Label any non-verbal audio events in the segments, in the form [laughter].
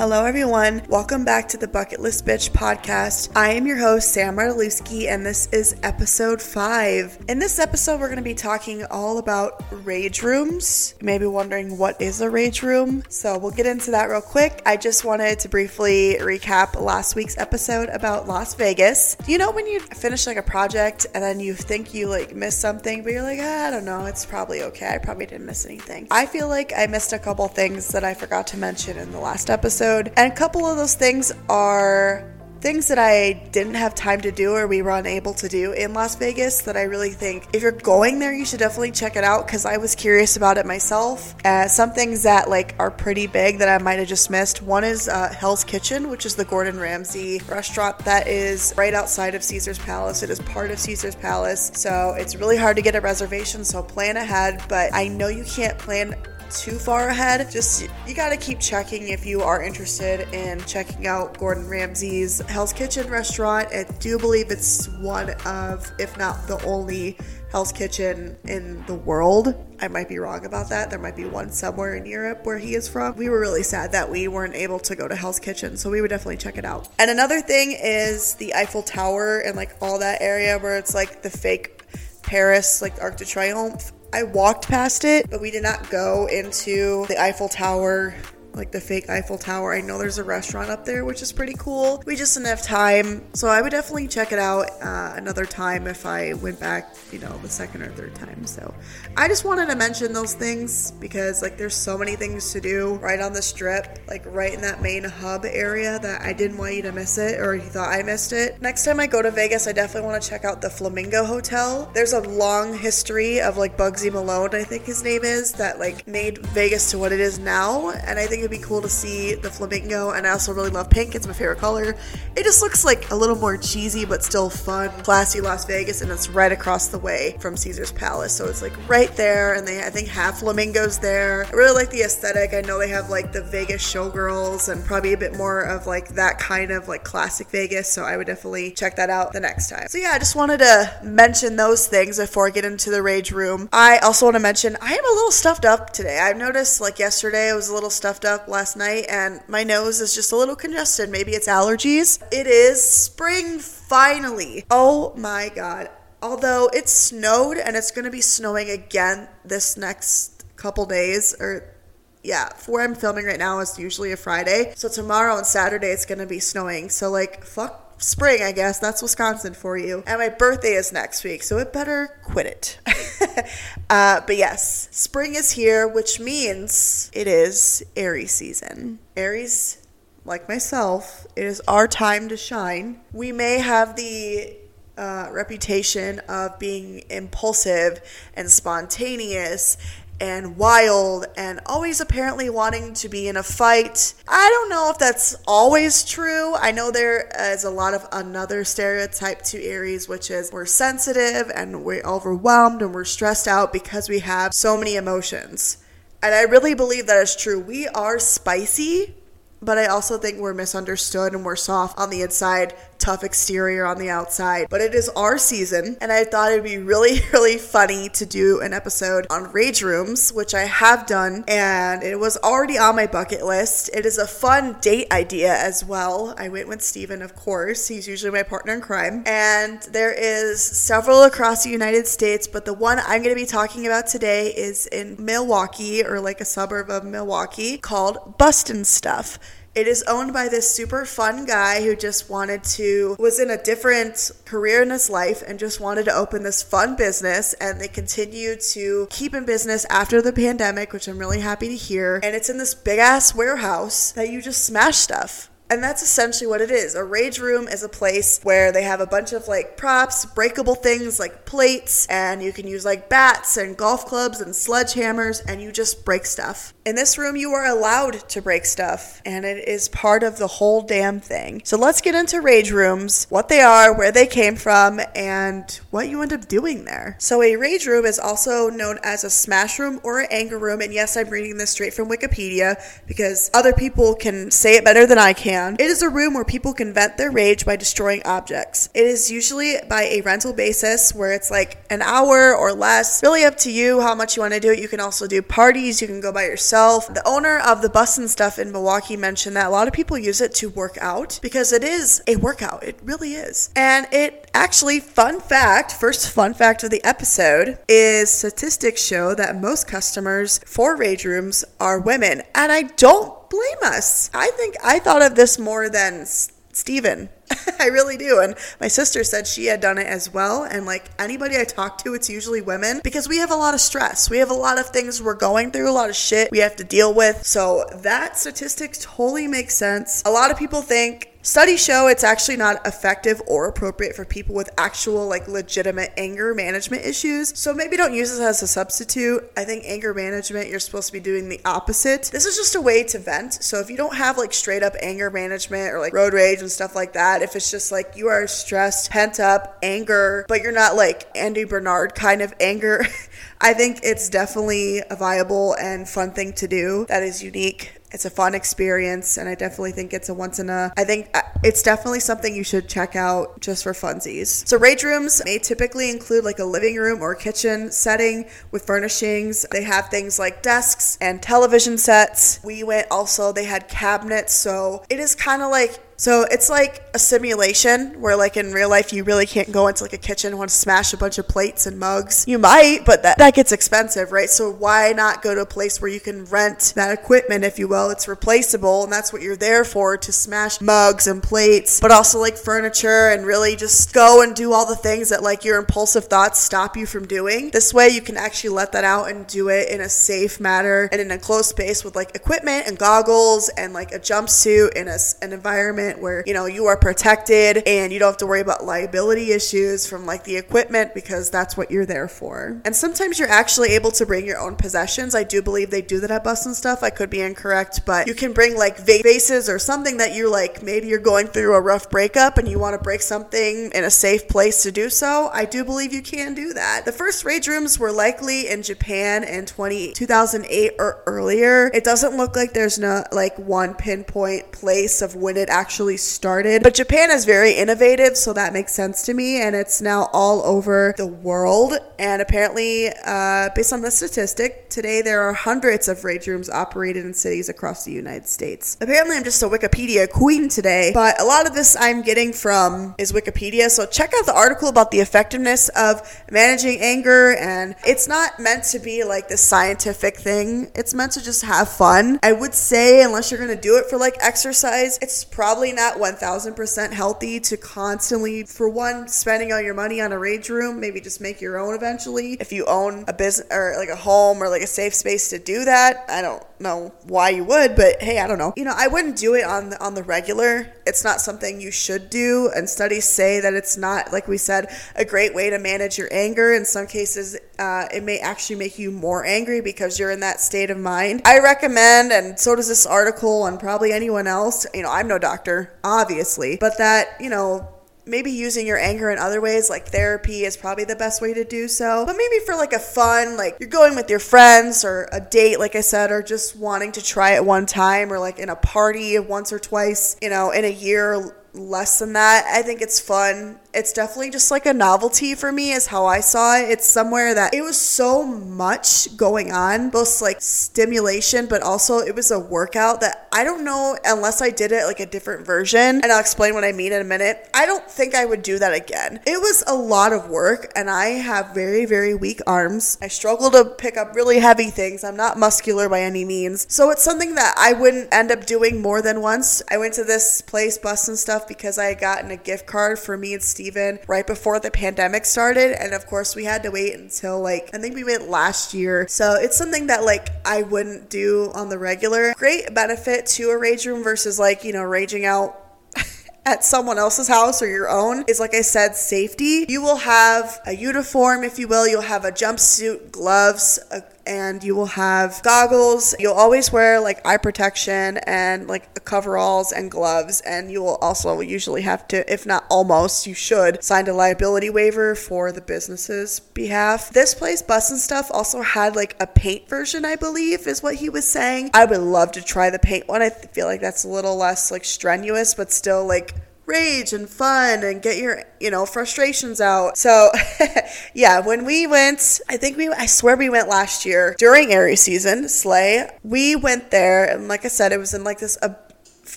Hello, everyone. Welcome back to the Bucket List Bitch podcast. I am your host, Sam Radalewski, and this is episode five. In this episode, we're going to be talking all about rage rooms. You may be wondering what is a rage room, so we'll get into that real quick. I just wanted to briefly recap last week's episode about Las Vegas. You know, when you finish like a project and then you think you like missed something, but you're like, ah, I don't know, it's probably okay. I probably didn't miss anything. I feel like I missed a couple things that I forgot to mention in the last episode episode. And a couple of those things are things that I didn't have time to do or we were unable to do in Las Vegas that I really think if you're going there, you should definitely check it out because I was curious about it myself. Uh, some things that like are pretty big that I might have just missed. One is uh, Hell's Kitchen, which is the Gordon Ramsay restaurant that is right outside of Caesar's Palace. It is part of Caesar's Palace, so it's really hard to get a reservation. So plan ahead, but I know you can't plan too far ahead. Just you got to keep checking if you are interested in checking out Gordon Ramsay's Hell's Kitchen restaurant. I do believe it's one of, if not the only, Hell's Kitchen in the world. I might be wrong about that. There might be one somewhere in Europe where he is from. We were really sad that we weren't able to go to Hell's Kitchen, so we would definitely check it out. And another thing is the Eiffel Tower and like all that area where it's like the fake Paris, like Arc de Triomphe. I walked past it, but we did not go into the Eiffel Tower like the fake Eiffel Tower. I know there's a restaurant up there, which is pretty cool. We just didn't have time, so I would definitely check it out uh, another time if I went back, you know, the second or third time. So I just wanted to mention those things because like there's so many things to do right on the strip, like right in that main hub area that I didn't want you to miss it or you thought I missed it. Next time I go to Vegas, I definitely want to check out the Flamingo Hotel. There's a long history of like Bugsy Malone, I think his name is, that like made Vegas to what it is now, and I think think it'd be cool to see the flamingo, and I also really love pink. It's my favorite color. It just looks like a little more cheesy, but still fun, classy Las Vegas, and it's right across the way from Caesar's Palace. So it's like right there, and they I think have flamingos there. I really like the aesthetic. I know they have like the Vegas showgirls and probably a bit more of like that kind of like classic Vegas. So I would definitely check that out the next time. So yeah, I just wanted to mention those things before I get into the rage room. I also want to mention I am a little stuffed up today. I've noticed like yesterday I was a little stuffed up up last night and my nose is just a little congested. Maybe it's allergies. It is spring finally. Oh my god. Although it snowed and it's going to be snowing again this next couple days or yeah, where I'm filming right now is usually a Friday. So tomorrow and Saturday it's gonna be snowing. So like fuck spring, I guess. That's Wisconsin for you. And my birthday is next week, so it better quit it. [laughs] [laughs] uh, but yes, spring is here, which means it is Aries season. Aries, like myself, it is our time to shine. We may have the uh, reputation of being impulsive and spontaneous and wild and always apparently wanting to be in a fight. I don't know if that's always true. I know there is a lot of another stereotype to Aries, which is we're sensitive and we're overwhelmed and we're stressed out because we have so many emotions. And I really believe that is true. We are spicy, but I also think we're misunderstood and we're soft on the inside tough exterior on the outside. But it is our season, and I thought it'd be really, [laughs] really funny to do an episode on rage rooms, which I have done, and it was already on my bucket list. It is a fun date idea as well. I went with Steven, of course. He's usually my partner in crime. And there is several across the United States, but the one I'm going to be talking about today is in Milwaukee or like a suburb of Milwaukee called Bustin' Stuff. It is owned by this super fun guy who just wanted to, was in a different career in his life and just wanted to open this fun business. And they continue to keep in business after the pandemic, which I'm really happy to hear. And it's in this big ass warehouse that you just smash stuff. And that's essentially what it is. A rage room is a place where they have a bunch of like props, breakable things like plates, and you can use like bats and golf clubs and sledgehammers, and you just break stuff. In this room, you are allowed to break stuff, and it is part of the whole damn thing. So let's get into rage rooms, what they are, where they came from, and what you end up doing there. So, a rage room is also known as a smash room or an anger room, and yes, I'm reading this straight from Wikipedia because other people can say it better than I can it is a room where people can vent their rage by destroying objects. It is usually by a rental basis where it's like an hour or less. Really up to you how much you want to do it. You can also do parties, you can go by yourself The owner of the Bustin' Stuff in Milwaukee mentioned that a lot of people use it to work out because it is a workout. It really is. And it actually, fun fact, first fun fact of the episode is statistics show that most customers for Rage Rooms are women. And I don't blame us. I think I thought of this more than Steven. [laughs] I really do. And my sister said she had done it as well. And like anybody I talk to, it's usually women because we have a lot of stress. We have a lot of things we're going through, a lot of shit we have to deal with. So that statistic totally makes sense. A lot of people think Studies show it's actually not effective or appropriate for people with actual, like, legitimate anger management issues. So maybe don't use this as a substitute. I think anger management, you're supposed to be doing the opposite. This is just a way to vent. So if you don't have, like, straight up anger management or, like, road rage and stuff like that, if it's just like you are stressed, pent up, anger, but you're not like Andy Bernard kind of anger, [laughs] I think it's definitely a viable and fun thing to do that is unique it's a fun experience and i definitely think it's a once in a i think uh, it's definitely something you should check out just for funsies. So rage rooms may typically include like a living room or kitchen setting with furnishings. They have things like desks and television sets. We went also they had cabinets so it is kind of like so it's like a simulation where, like in real life, you really can't go into like a kitchen and want to smash a bunch of plates and mugs. You might, but that, that gets expensive, right? So why not go to a place where you can rent that equipment, if you will? It's replaceable, and that's what you're there for to smash mugs and plates, but also like furniture and really just go and do all the things that like your impulsive thoughts stop you from doing. This way, you can actually let that out and do it in a safe manner and in a closed space with like equipment and goggles and like a jumpsuit in a, an environment where, you know, you are protected and you don't have to worry about liability issues from like the equipment because that's what you're there for. And sometimes you're actually able to bring your own possessions. I do believe they do that at Bustin' Stuff. I could be incorrect, but you can bring like vases or something that you're like, maybe you're going through a rough breakup and you want to break something in a safe place to do so. I do believe you can do that. The first rage rooms were likely in Japan in 20, 2008 or earlier. It doesn't look like there's no like one pinpoint place of when it actually actually started. But Japan is very innovative, so that makes sense to me. And it's now all over the world. And apparently, uh, based on the statistic, today there are hundreds of rage rooms operated in cities across the United States. Apparently, I'm just a Wikipedia queen today, but a lot of this I'm getting from is Wikipedia. So check out the article about the effectiveness of managing anger. And it's not meant to be like this scientific thing, it's meant to just have fun. I would say, unless you're going to do it for like exercise, it's probably not 1000% healthy to constantly, for one, spending all your money on a rage room. Maybe just make your own eventually. If you own a business or like a home or like a safe space to do that, I don't know why you would, but hey, I don't know. You know, I wouldn't do it on the, on the regular. It's not something you should do, and studies say that it's not, like we said, a great way to manage your anger. In some cases, uh, it may actually make you more angry because you're in that state of mind. I recommend, and so does this article, and probably anyone else. You know, I'm no doctor, obviously, but that you know maybe using your anger in other ways like therapy is probably the best way to do so but maybe for like a fun like you're going with your friends or a date like i said or just wanting to try it one time or like in a party once or twice you know in a year less than that. I think it's fun. It's definitely just like a novelty for me, is how I saw it. It's somewhere that it was so much going on, both like stimulation, but also it was a workout that I don't know unless I did it like a different version. And I'll explain what I mean in a minute. I don't think I would do that again. It was a lot of work, and I have very, very weak arms. I struggle to pick up really heavy things. I'm not muscular by any means. So it's something that I wouldn't end up doing more than once. I went to this place, Bustin' Stuff because I had gotten a gift card for me and Steven right before the pandemic started. And of course, we had to wait until like, I think we went last year. So it's something that like I wouldn't do on the regular. Great benefit to a rage room versus like, you know, raging out [laughs] at someone else's house or your own is like I said, safety. You will have a uniform, if you will. You'll have a jumpsuit, gloves, a and you will have goggles. You'll always wear like eye protection and like coveralls and gloves. And you will also usually have to, if not almost, you should sign a liability waiver for the business's behalf. This place, Bustin' Stuff, also had like a paint version, I believe, is what he was saying. I would love to try the paint one. I feel like that's a little less like strenuous, but still like rage and fun and get your, you know, frustrations out. So, [laughs] yeah, when we went, I think we, I swear we went last year during Aries season, Slay. We went there, and like I said, it was in like this a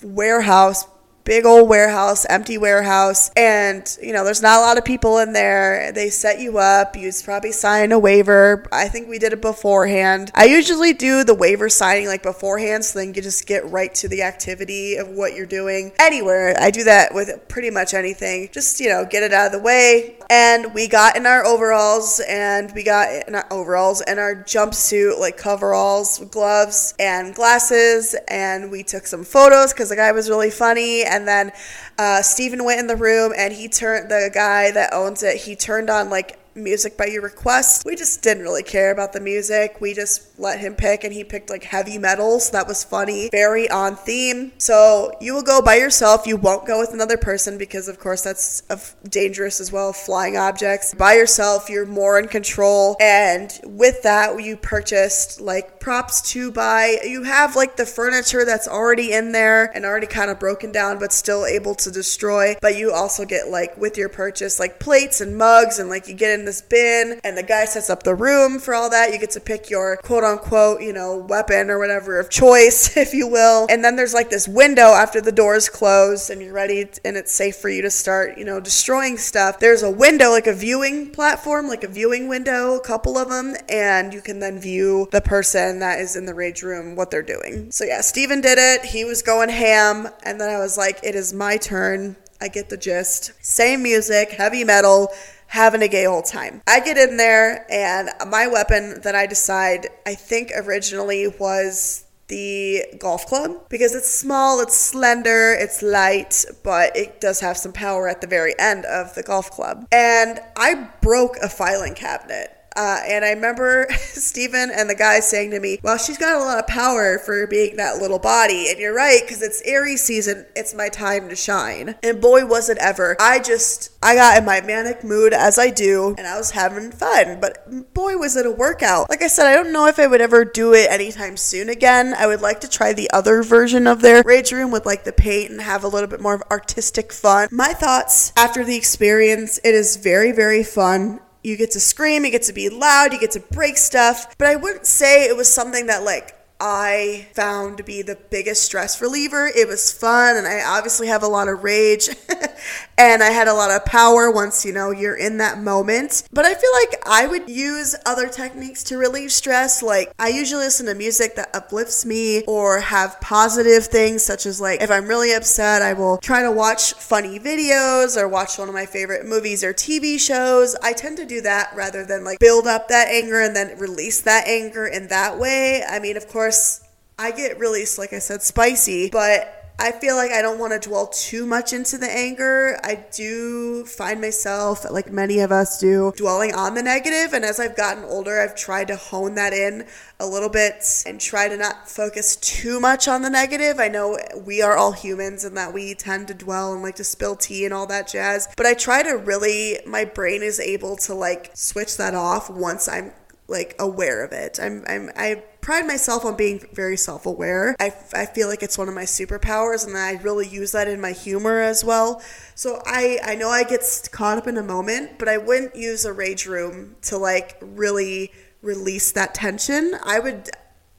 warehouse big old warehouse, empty warehouse. And, you know, there's not a lot of people in there. They set you up. You probably sign a waiver. I think we did it beforehand. I usually do the waiver signing like beforehand so then you just get right to the activity of what you're doing. Anywhere, I do that with pretty much anything. Just, you know, get it out of the way. And we got in our overalls and we got in our overalls and our jumpsuit, like coveralls, gloves, and glasses. And we took some photos because the guy was really funny and then uh, Steven went in the room and he turned the guy that owns it. He turned on like music by your request. We just didn't really care about the music. We just let him pick, and he picked like heavy metal, so that was funny. Very on theme. So you will go by yourself. You won't go with another person because, of course, that's dangerous as well. Flying objects. By yourself, you're more in control. And with that, you purchased like props to buy. You have like the furniture that's already in there and already kind of broken down, but still able to destroy. But you also get like with your purchase, like plates and mugs, and like you get in this bin and the guy sets up the room for all that. You get to pick your quote unquote, you know, weapon or whatever of choice, [laughs] if you will. And then there's like this window after the doors closed and you're ready and it's safe for you to start, you know, destroying stuff. There's a window, like a viewing platform, like a viewing window, a couple of them, and you can then view the person that is in the rage room, what they're doing. So yeah, Steven did it. He was going ham. And then I was like, it is my turn. I get the gist. Same music, heavy metal, having a gay old time. I get in there, and my weapon that I decide, I think originally was the golf club because it's small, it's slender, it's light, but it does have some power at the very end of the golf club. And I broke a filing cabinet uh, and I remember [laughs] Stephen and the guy saying to me, Well, she's got a lot of power for being that little body. And you're right, because it's Aries season. It's my time to shine. And boy, was it ever. I just, I got in my manic mood as I do, and I was having fun. But boy, was it a workout. Like I said, I don't know if I would ever do it anytime soon again. I would like to try the other version of their rage room with like the paint and have a little bit more of artistic fun. My thoughts after the experience, it is very, very fun you get to scream, you get to be loud, you get to break stuff. But I wouldn't say it was something that like I found to be the biggest stress reliever. It was fun, and I obviously have a lot of rage, [laughs] and I had a lot of power once you know you're in that moment. But I feel like I would use other techniques to relieve stress. Like, I usually listen to music that uplifts me or have positive things, such as like if I'm really upset, I will try to watch funny videos or watch one of my favorite movies or TV shows. I tend to do that rather than like build up that anger and then release that anger in that way. I mean, of course I get really, like I said, spicy, but I feel like I don't want to dwell too much into the anger. I do find myself, like many of us do, dwelling on the negative. And as I've gotten older, I've tried to hone that in a little bit and try to not focus too much on the negative. I know we are all humans and that we tend to dwell and like to spill tea and all that jazz. But I try to really, my brain is able to like switch that off once I'm like aware of it. I'm, I'm, I pride myself on being very self aware. I, I feel like it's one of my superpowers, and I really use that in my humor as well. So I, I know I get caught up in a moment, but I wouldn't use a rage room to like really release that tension. I would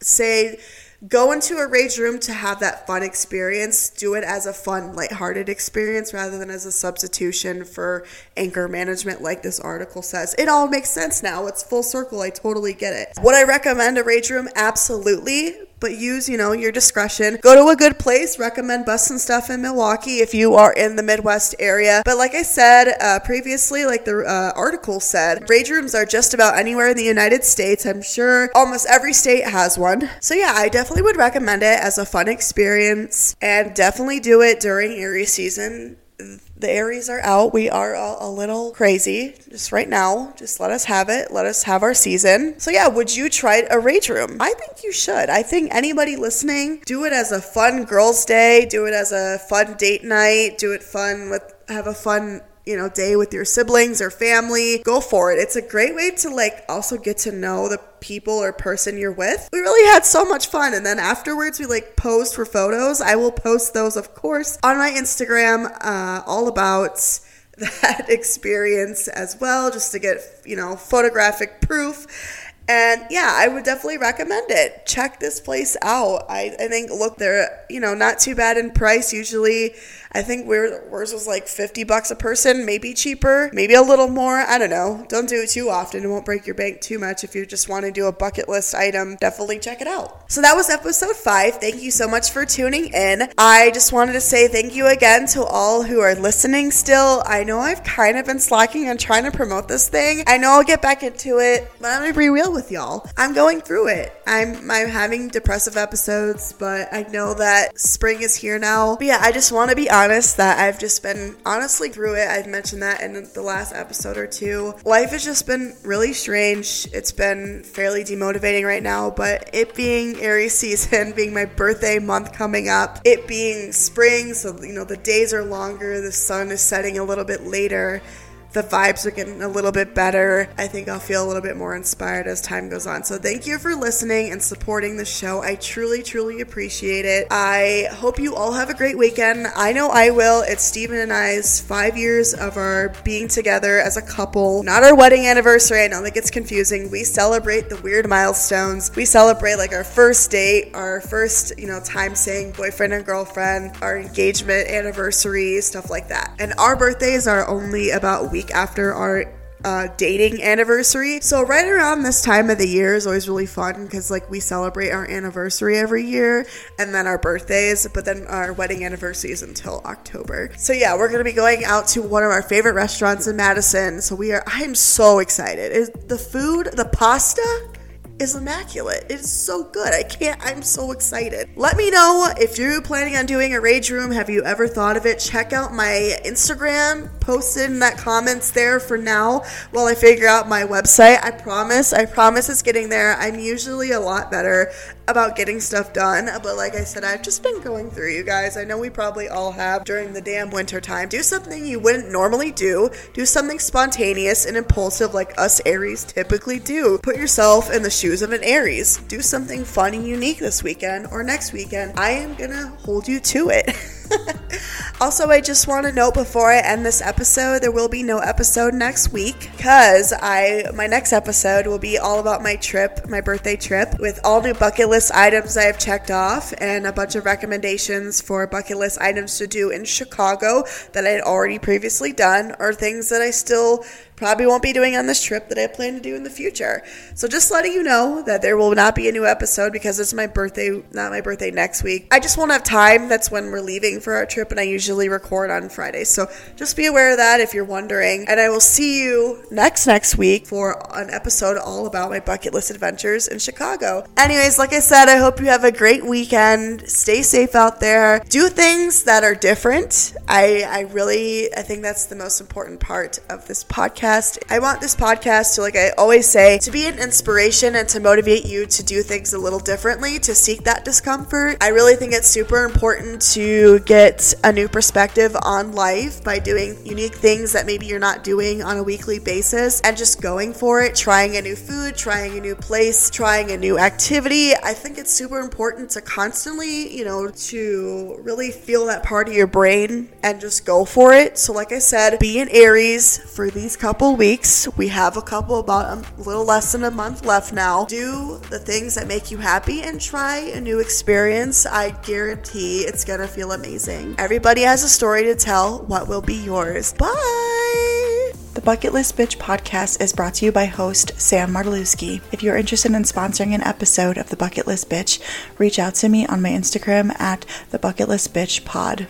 say go into a rage room to have that fun experience. Do it as a fun, lighthearted experience rather than as a substitution for anger management, like this article says. It all makes sense now. It's full circle. I totally get it. Would I recommend a rage room? Absolutely but use, you know, your discretion. Go to a good place. Recommend busting stuff in Milwaukee if you are in the Midwest area. But like I said uh, previously, like the uh, article said, rage rooms are just about anywhere in the United States. I'm sure almost every state has one. So yeah, I definitely would recommend it as a fun experience and definitely do it during Aries season the Aries are out. We are a, a, little crazy just right now. Just let us have it. Let us have our season. So, yeah, would you try a rage room? I think you should. I think anybody listening, do it as a fun girls' day, do it as a fun date night, do it fun with, have a fun you know, day with your siblings or family, go for it. It's a great way to like also get to know the people or person you're with. We really had so much fun. And then afterwards, we like posed for photos. I will post those, of course, on my Instagram, uh, all about [laughs] that experience as well, just to get, you know, photographic proof. And yeah, I would definitely recommend it. Check this place out. I, I think, look, they're, you know, not too bad in price. Usually, I think we're, ours was like 50 bucks a person, maybe cheaper, maybe a little more. I don't know. Don't do it too often. It won't break your bank too much. If you just want to do a bucket list item, definitely check it out. So that was episode five. Thank you so much for tuning in. I just wanted to say thank you again to all who are listening still. I know I've kind of been slacking on trying to promote this thing. I know I'll get back into it, but I'm to be real with y'all. I'm going through it. I'm, I'm having depressive episodes, but I know that spring is here now. But yeah, I just want to be honest that I've just been honestly through it. I've mentioned that in the last episode or two. Life has just been really strange. It's been fairly demotivating right now, but it being Aries season, [laughs] being my birthday month coming up, it being spring, so you know the days are longer, the sun is setting a little bit later the vibes are getting a little bit better. I think I'll feel a little bit more inspired as time goes on. So thank you for listening and supporting the show. I truly, truly appreciate it. I hope you all have a great weekend. I know I will. It's Stephen and I's five years of our being together as a couple. Not our wedding anniversary. I know that gets confusing. We celebrate the weird milestones. We celebrate like our first date, our first, you know, time saying boyfriend and girlfriend, our engagement anniversary, stuff like that. And our birthdays are only about a week after our uh, dating anniversary. So right around this time of the year is always really fun because like we celebrate our anniversary every year and then our birthdays, but then our wedding anniversary is until October. So yeah, we're gonna be going out to one of our favorite restaurants in Madison. So we are. I'm so excited. Is the food, the pasta is immaculate. It is so good. I can't, I'm so excited. Let me know if you're planning on doing a rage room. Have you ever thought of it? Check out my Instagram, post in that comments there for now while I figure out my website. I promise, I promise it's getting there. I'm usually a lot better about getting stuff done, but like I said, I've just been going through you guys. I know we probably all have during the damn winter time. Do something you wouldn't normally do. Do something spontaneous and impulsive like us Aries typically do. Put yourself in the shoes of an Aries. Do something fun and unique this weekend or next weekend. I am gonna hold you to it. [laughs] [laughs] also, I just want to note before I end this episode, there will be no episode next week because I my next episode will be all about my trip, my birthday trip, with all new bucket list items I have checked off and a bunch of recommendations for bucket list items to do in Chicago that I had already previously done or things that I still probably won't be doing on this trip that I plan to do in the future. So just letting you know that there will not be a new episode because it's my birthday, not my birthday next week. I just won't have time. That's when we're leaving for our trip and I usually record on Fridays. So just be aware of that if you're wondering. And I will see you next next week for an episode all about my bucket list adventures in Chicago. Anyways, like I said, I hope you have a great weekend. Stay safe out there. Do things that are different. I I really I think that's the most important part of this podcast podcast. I want this podcast to, like I always say, to be an inspiration and to motivate you to do things a little differently, to seek that discomfort. I really think it's super important to get a new perspective on life by doing unique things that maybe you're not doing on a weekly basis and just going for it, trying a new food, trying a new place, trying a new activity. I think it's super important to constantly, you know, to really feel that part of your brain and just go for it. So, like I said, be an Aries for these couple couple weeks. We have a couple, about a little less than a month left now. Do the things that make you happy and try a new experience. I guarantee it's gonna feel amazing. Everybody has a story to tell. What will be yours? Bye! The Bucket List Bitch podcast is brought to you by host Sam Martelewski. If you're interested in sponsoring an episode of The Bucket List Bitch, reach out to me on my Instagram at The Bucket List Bitch Pod.